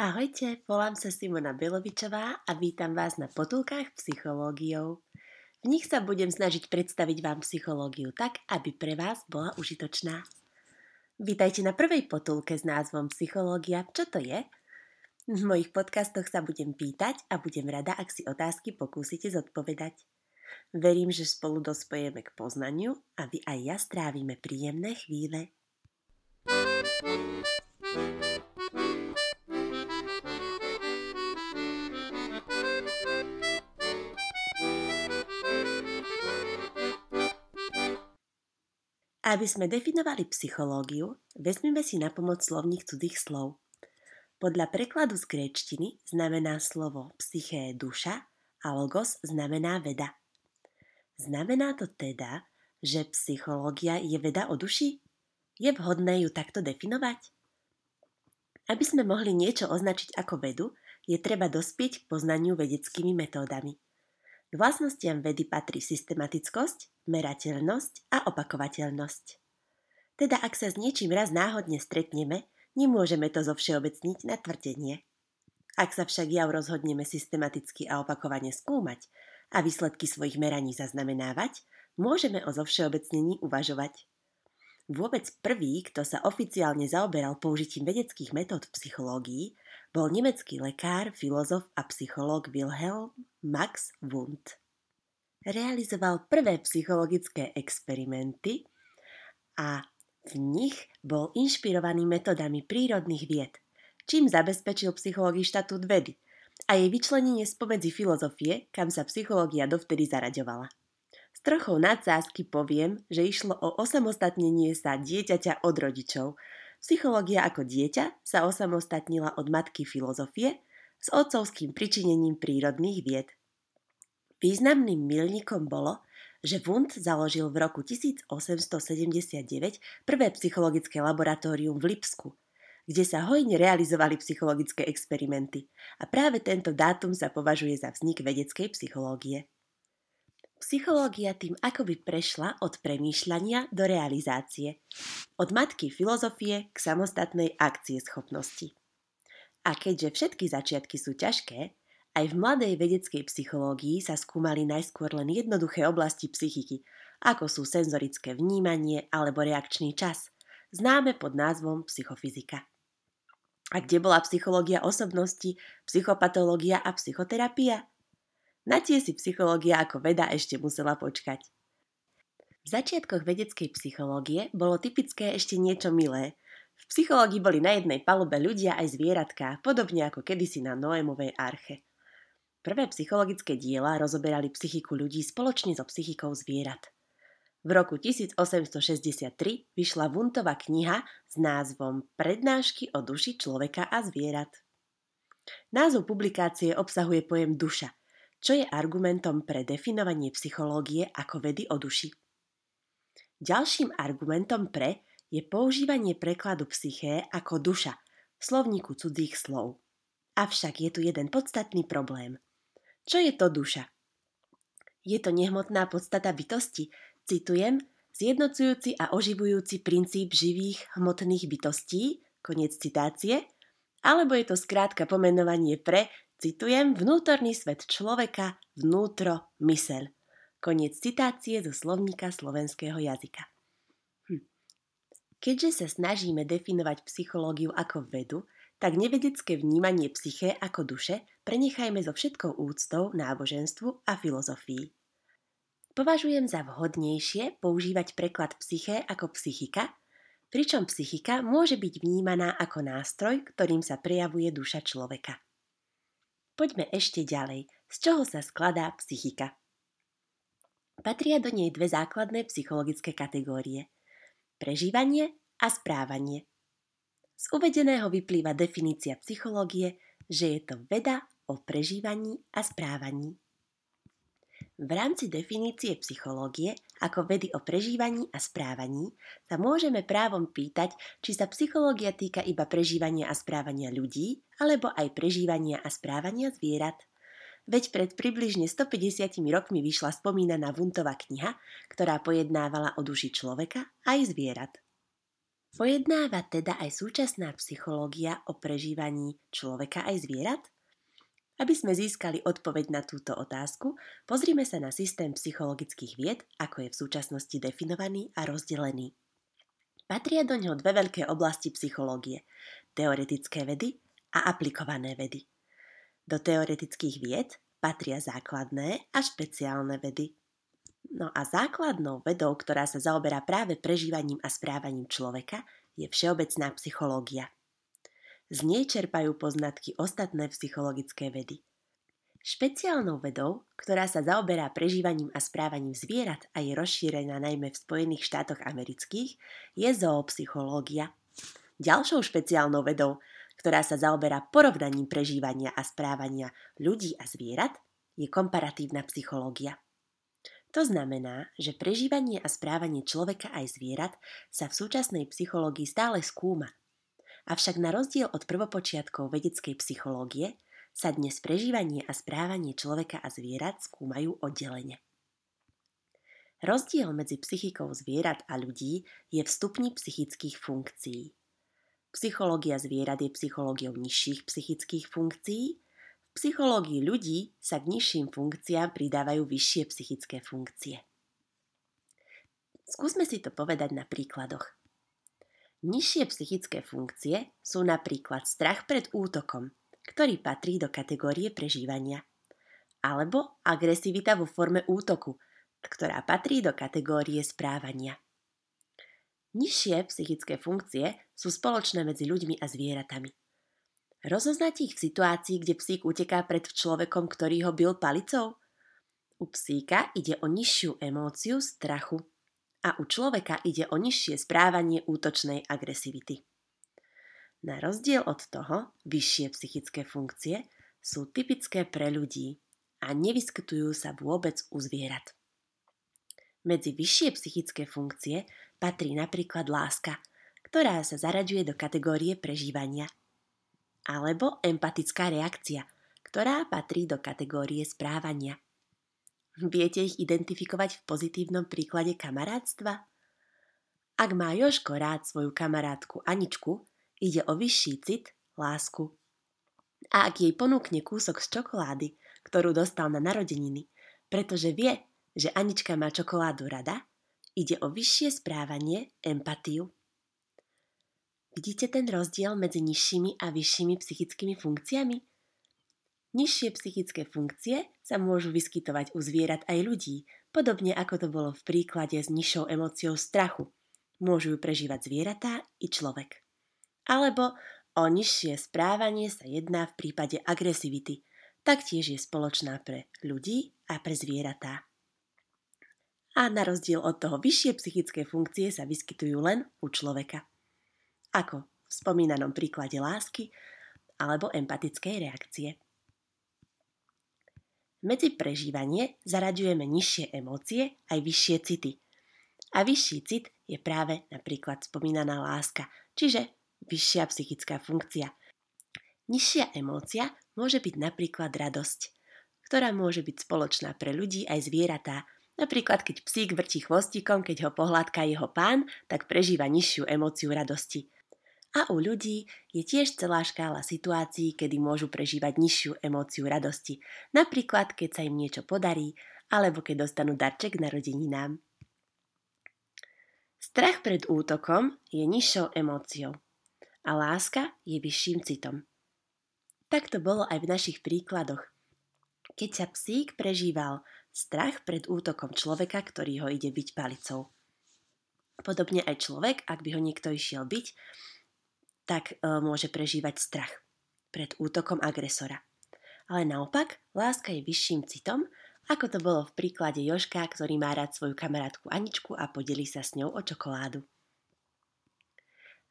Ahojte, volám sa Simona Belovičová a vítam vás na potulkách psychológiou. V nich sa budem snažiť predstaviť vám psychológiu tak, aby pre vás bola užitočná. Vítajte na prvej potulke s názvom Psychológia. Čo to je? V mojich podcastoch sa budem pýtať a budem rada, ak si otázky pokúsite zodpovedať. Verím, že spolu dospojeme k poznaniu a vy aj ja strávime príjemné chvíle. Aby sme definovali psychológiu, vezmeme si na pomoc slovník cudzích slov. Podľa prekladu z gréčtiny znamená slovo psyché duša a logos znamená veda. Znamená to teda, že psychológia je veda o duši? Je vhodné ju takto definovať? Aby sme mohli niečo označiť ako vedu, je treba dospieť k poznaniu vedeckými metódami – k vlastnostiam vedy patrí systematickosť, merateľnosť a opakovateľnosť. Teda ak sa s niečím raz náhodne stretneme, nemôžeme to zo všeobecniť na tvrdenie. Ak sa však jav rozhodneme systematicky a opakovane skúmať a výsledky svojich meraní zaznamenávať, môžeme o zovšeobecnení uvažovať. Vôbec prvý, kto sa oficiálne zaoberal použitím vedeckých metód v psychológii, bol nemecký lekár, filozof a psychológ Wilhelm Max Wundt. Realizoval prvé psychologické experimenty a v nich bol inšpirovaný metodami prírodných vied, čím zabezpečil psychológii štatút vedy a jej vyčlenenie spomedzi filozofie, kam sa psychológia dovtedy zaraďovala. S trochou nadsázky poviem, že išlo o osamostatnenie sa dieťaťa od rodičov. Psychológia ako dieťa sa osamostatnila od matky filozofie s otcovským pričinením prírodných vied. Významným milníkom bolo, že Wundt založil v roku 1879 prvé psychologické laboratórium v Lipsku, kde sa hojne realizovali psychologické experimenty a práve tento dátum sa považuje za vznik vedeckej psychológie. Psychológia tým akoby prešla od premýšľania do realizácie. Od matky filozofie k samostatnej akcie schopnosti. A keďže všetky začiatky sú ťažké, aj v mladej vedeckej psychológii sa skúmali najskôr len jednoduché oblasti psychiky, ako sú senzorické vnímanie alebo reakčný čas, známe pod názvom psychofyzika. A kde bola psychológia osobnosti, psychopatológia a psychoterapia? Na tie si psychológia ako veda ešte musela počkať. V začiatkoch vedeckej psychológie bolo typické ešte niečo milé. V psychológii boli na jednej palube ľudia aj zvieratka, podobne ako kedysi na Noémovej arche. Prvé psychologické diela rozoberali psychiku ľudí spoločne so psychikou zvierat. V roku 1863 vyšla Vuntová kniha s názvom Prednášky o duši človeka a zvierat. Názov publikácie obsahuje pojem duša, čo je argumentom pre definovanie psychológie ako vedy o duši. Ďalším argumentom pre je používanie prekladu psyché ako duša v slovníku cudzích slov. Avšak je tu jeden podstatný problém. Čo je to duša? Je to nehmotná podstata bytosti, citujem, zjednocujúci a oživujúci princíp živých hmotných bytostí, koniec citácie, alebo je to skrátka pomenovanie pre Citujem vnútorný svet človeka, vnútro, myseľ. Koniec citácie zo slovníka slovenského jazyka. Hm. Keďže sa snažíme definovať psychológiu ako vedu, tak nevedecké vnímanie psyché ako duše prenechajme so všetkou úctou náboženstvu a filozofii. Považujem za vhodnejšie používať preklad psyché ako psychika, pričom psychika môže byť vnímaná ako nástroj, ktorým sa prejavuje duša človeka. Poďme ešte ďalej. Z čoho sa skladá psychika? Patria do nej dve základné psychologické kategórie. Prežívanie a správanie. Z uvedeného vyplýva definícia psychológie, že je to veda o prežívaní a správaní. V rámci definície psychológie ako vedy o prežívaní a správaní sa môžeme právom pýtať, či sa psychológia týka iba prežívania a správania ľudí, alebo aj prežívania a správania zvierat. Veď pred približne 150 rokmi vyšla spomínaná Vuntová kniha, ktorá pojednávala o duši človeka aj zvierat. Pojednáva teda aj súčasná psychológia o prežívaní človeka aj zvierat? Aby sme získali odpoveď na túto otázku, pozrime sa na systém psychologických vied, ako je v súčasnosti definovaný a rozdelený. Patria do ňoho dve veľké oblasti psychológie – teoretické vedy a aplikované vedy. Do teoretických vied patria základné a špeciálne vedy. No a základnou vedou, ktorá sa zaoberá práve prežívaním a správaním človeka, je všeobecná psychológia – z nej čerpajú poznatky ostatné psychologické vedy. Špeciálnou vedou, ktorá sa zaoberá prežívaním a správaním zvierat a je rozšírená najmä v Spojených štátoch amerických, je zoopsychológia. Ďalšou špeciálnou vedou, ktorá sa zaoberá porovnaním prežívania a správania ľudí a zvierat, je komparatívna psychológia. To znamená, že prežívanie a správanie človeka aj zvierat sa v súčasnej psychológii stále skúma Avšak na rozdiel od prvopočiatkov vedeckej psychológie sa dnes prežívanie a správanie človeka a zvierat skúmajú oddelene. Rozdiel medzi psychikou zvierat a ľudí je v stupni psychických funkcií. Psychológia zvierat je psychológiou nižších psychických funkcií, v psychológii ľudí sa k nižším funkciám pridávajú vyššie psychické funkcie. Skúsme si to povedať na príkladoch. Nižšie psychické funkcie sú napríklad strach pred útokom, ktorý patrí do kategórie prežívania, alebo agresivita vo forme útoku, ktorá patrí do kategórie správania. Nižšie psychické funkcie sú spoločné medzi ľuďmi a zvieratami. Rozoznať ich v situácii, kde psík uteká pred človekom, ktorý ho bil palicou? U psíka ide o nižšiu emóciu strachu a u človeka ide o nižšie správanie útočnej agresivity. Na rozdiel od toho, vyššie psychické funkcie sú typické pre ľudí a nevyskytujú sa vôbec u zvierat. Medzi vyššie psychické funkcie patrí napríklad láska, ktorá sa zaraďuje do kategórie prežívania, alebo empatická reakcia, ktorá patrí do kategórie správania – Viete ich identifikovať v pozitívnom príklade kamarátstva? Ak má Joško rád svoju kamarátku Aničku, ide o vyšší cit, lásku. A ak jej ponúkne kúsok z čokolády, ktorú dostal na narodeniny, pretože vie, že Anička má čokoládu rada, ide o vyššie správanie, empatiu. Vidíte ten rozdiel medzi nižšími a vyššími psychickými funkciami? Nižšie psychické funkcie sa môžu vyskytovať u zvierat aj ľudí, podobne ako to bolo v príklade s nižšou emóciou strachu. Môžu ju prežívať zvieratá i človek. Alebo o nižšie správanie sa jedná v prípade agresivity. Taktiež je spoločná pre ľudí a pre zvieratá. A na rozdiel od toho vyššie psychické funkcie sa vyskytujú len u človeka. Ako v spomínanom príklade lásky alebo empatickej reakcie. Medzi prežívanie zaraďujeme nižšie emócie aj vyššie city. A vyšší cit je práve napríklad spomínaná láska, čiže vyššia psychická funkcia. Nižšia emócia môže byť napríklad radosť, ktorá môže byť spoločná pre ľudí aj zvieratá. Napríklad, keď psík vrti chvostíkom, keď ho pohľadká jeho pán, tak prežíva nižšiu emóciu radosti. A u ľudí je tiež celá škála situácií, kedy môžu prežívať nižšiu emóciu radosti, napríklad keď sa im niečo podarí, alebo keď dostanú darček narodeninám. Strach pred útokom je nižšou emóciou a láska je vyšším citom. Tak to bolo aj v našich príkladoch. Keď sa psík prežíval strach pred útokom človeka, ktorý ho ide byť palicou. Podobne aj človek, ak by ho niekto išiel byť, tak e, môže prežívať strach pred útokom agresora. Ale naopak, láska je vyšším citom, ako to bolo v príklade Joška, ktorý má rád svoju kamarátku Aničku a podelí sa s ňou o čokoládu.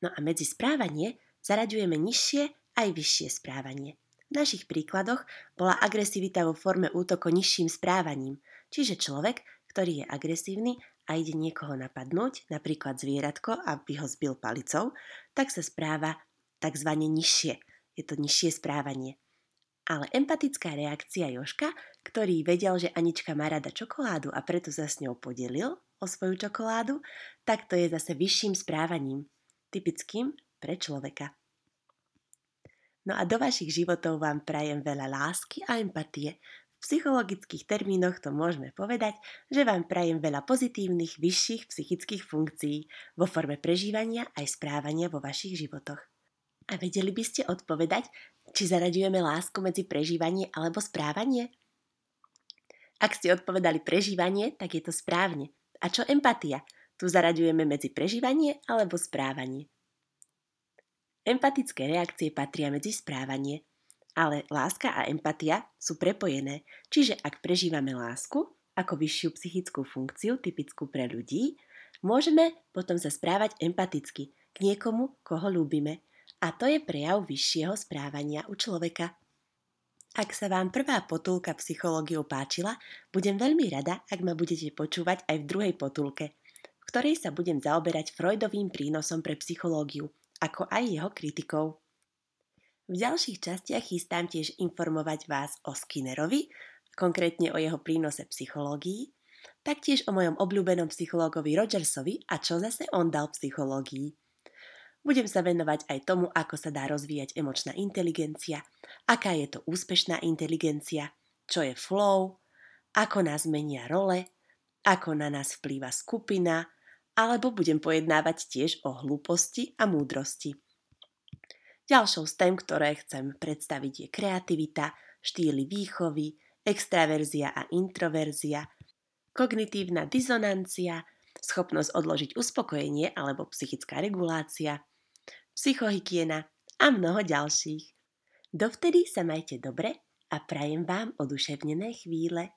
No a medzi správanie zaraďujeme nižšie aj vyššie správanie. V našich príkladoch bola agresivita vo forme útoko nižším správaním, čiže človek, ktorý je agresívny a ide niekoho napadnúť, napríklad zvieratko, aby ho zbil palicou, tak sa správa tzv. nižšie. Je to nižšie správanie. Ale empatická reakcia Joška, ktorý vedel, že Anička má rada čokoládu a preto sa s ňou podelil o svoju čokoládu, tak to je zase vyšším správaním. typickým pre človeka. No a do vašich životov vám prajem veľa lásky a empatie. Psychologických termínoch to môžeme povedať, že vám prajem veľa pozitívnych, vyšších psychických funkcií vo forme prežívania aj správania vo vašich životoch. A vedeli by ste odpovedať, či zaraďujeme lásku medzi prežívanie alebo správanie? Ak ste odpovedali prežívanie, tak je to správne. A čo empatia? Tu zaraďujeme medzi prežívanie alebo správanie. Empatické reakcie patria medzi správanie, ale láska a empatia sú prepojené, čiže ak prežívame lásku ako vyššiu psychickú funkciu typickú pre ľudí, môžeme potom sa správať empaticky k niekomu, koho ľúbime. A to je prejav vyššieho správania u človeka. Ak sa vám prvá potulka psychológiou páčila, budem veľmi rada, ak ma budete počúvať aj v druhej potulke, v ktorej sa budem zaoberať Freudovým prínosom pre psychológiu ako aj jeho kritikov. V ďalších častiach chystám tiež informovať vás o Skinnerovi, konkrétne o jeho prínose psychológii, taktiež o mojom obľúbenom psychológovi Rogersovi a čo zase on dal psychológii. Budem sa venovať aj tomu, ako sa dá rozvíjať emočná inteligencia, aká je to úspešná inteligencia, čo je flow, ako nás menia role, ako na nás vplýva skupina, alebo budem pojednávať tiež o hlúposti a múdrosti. Ďalšou z tém, ktoré chcem predstaviť je kreativita, štýly výchovy, extraverzia a introverzia, kognitívna dizonancia, schopnosť odložiť uspokojenie alebo psychická regulácia, psychohygiena a mnoho ďalších. Dovtedy sa majte dobre a prajem vám oduševnené chvíle.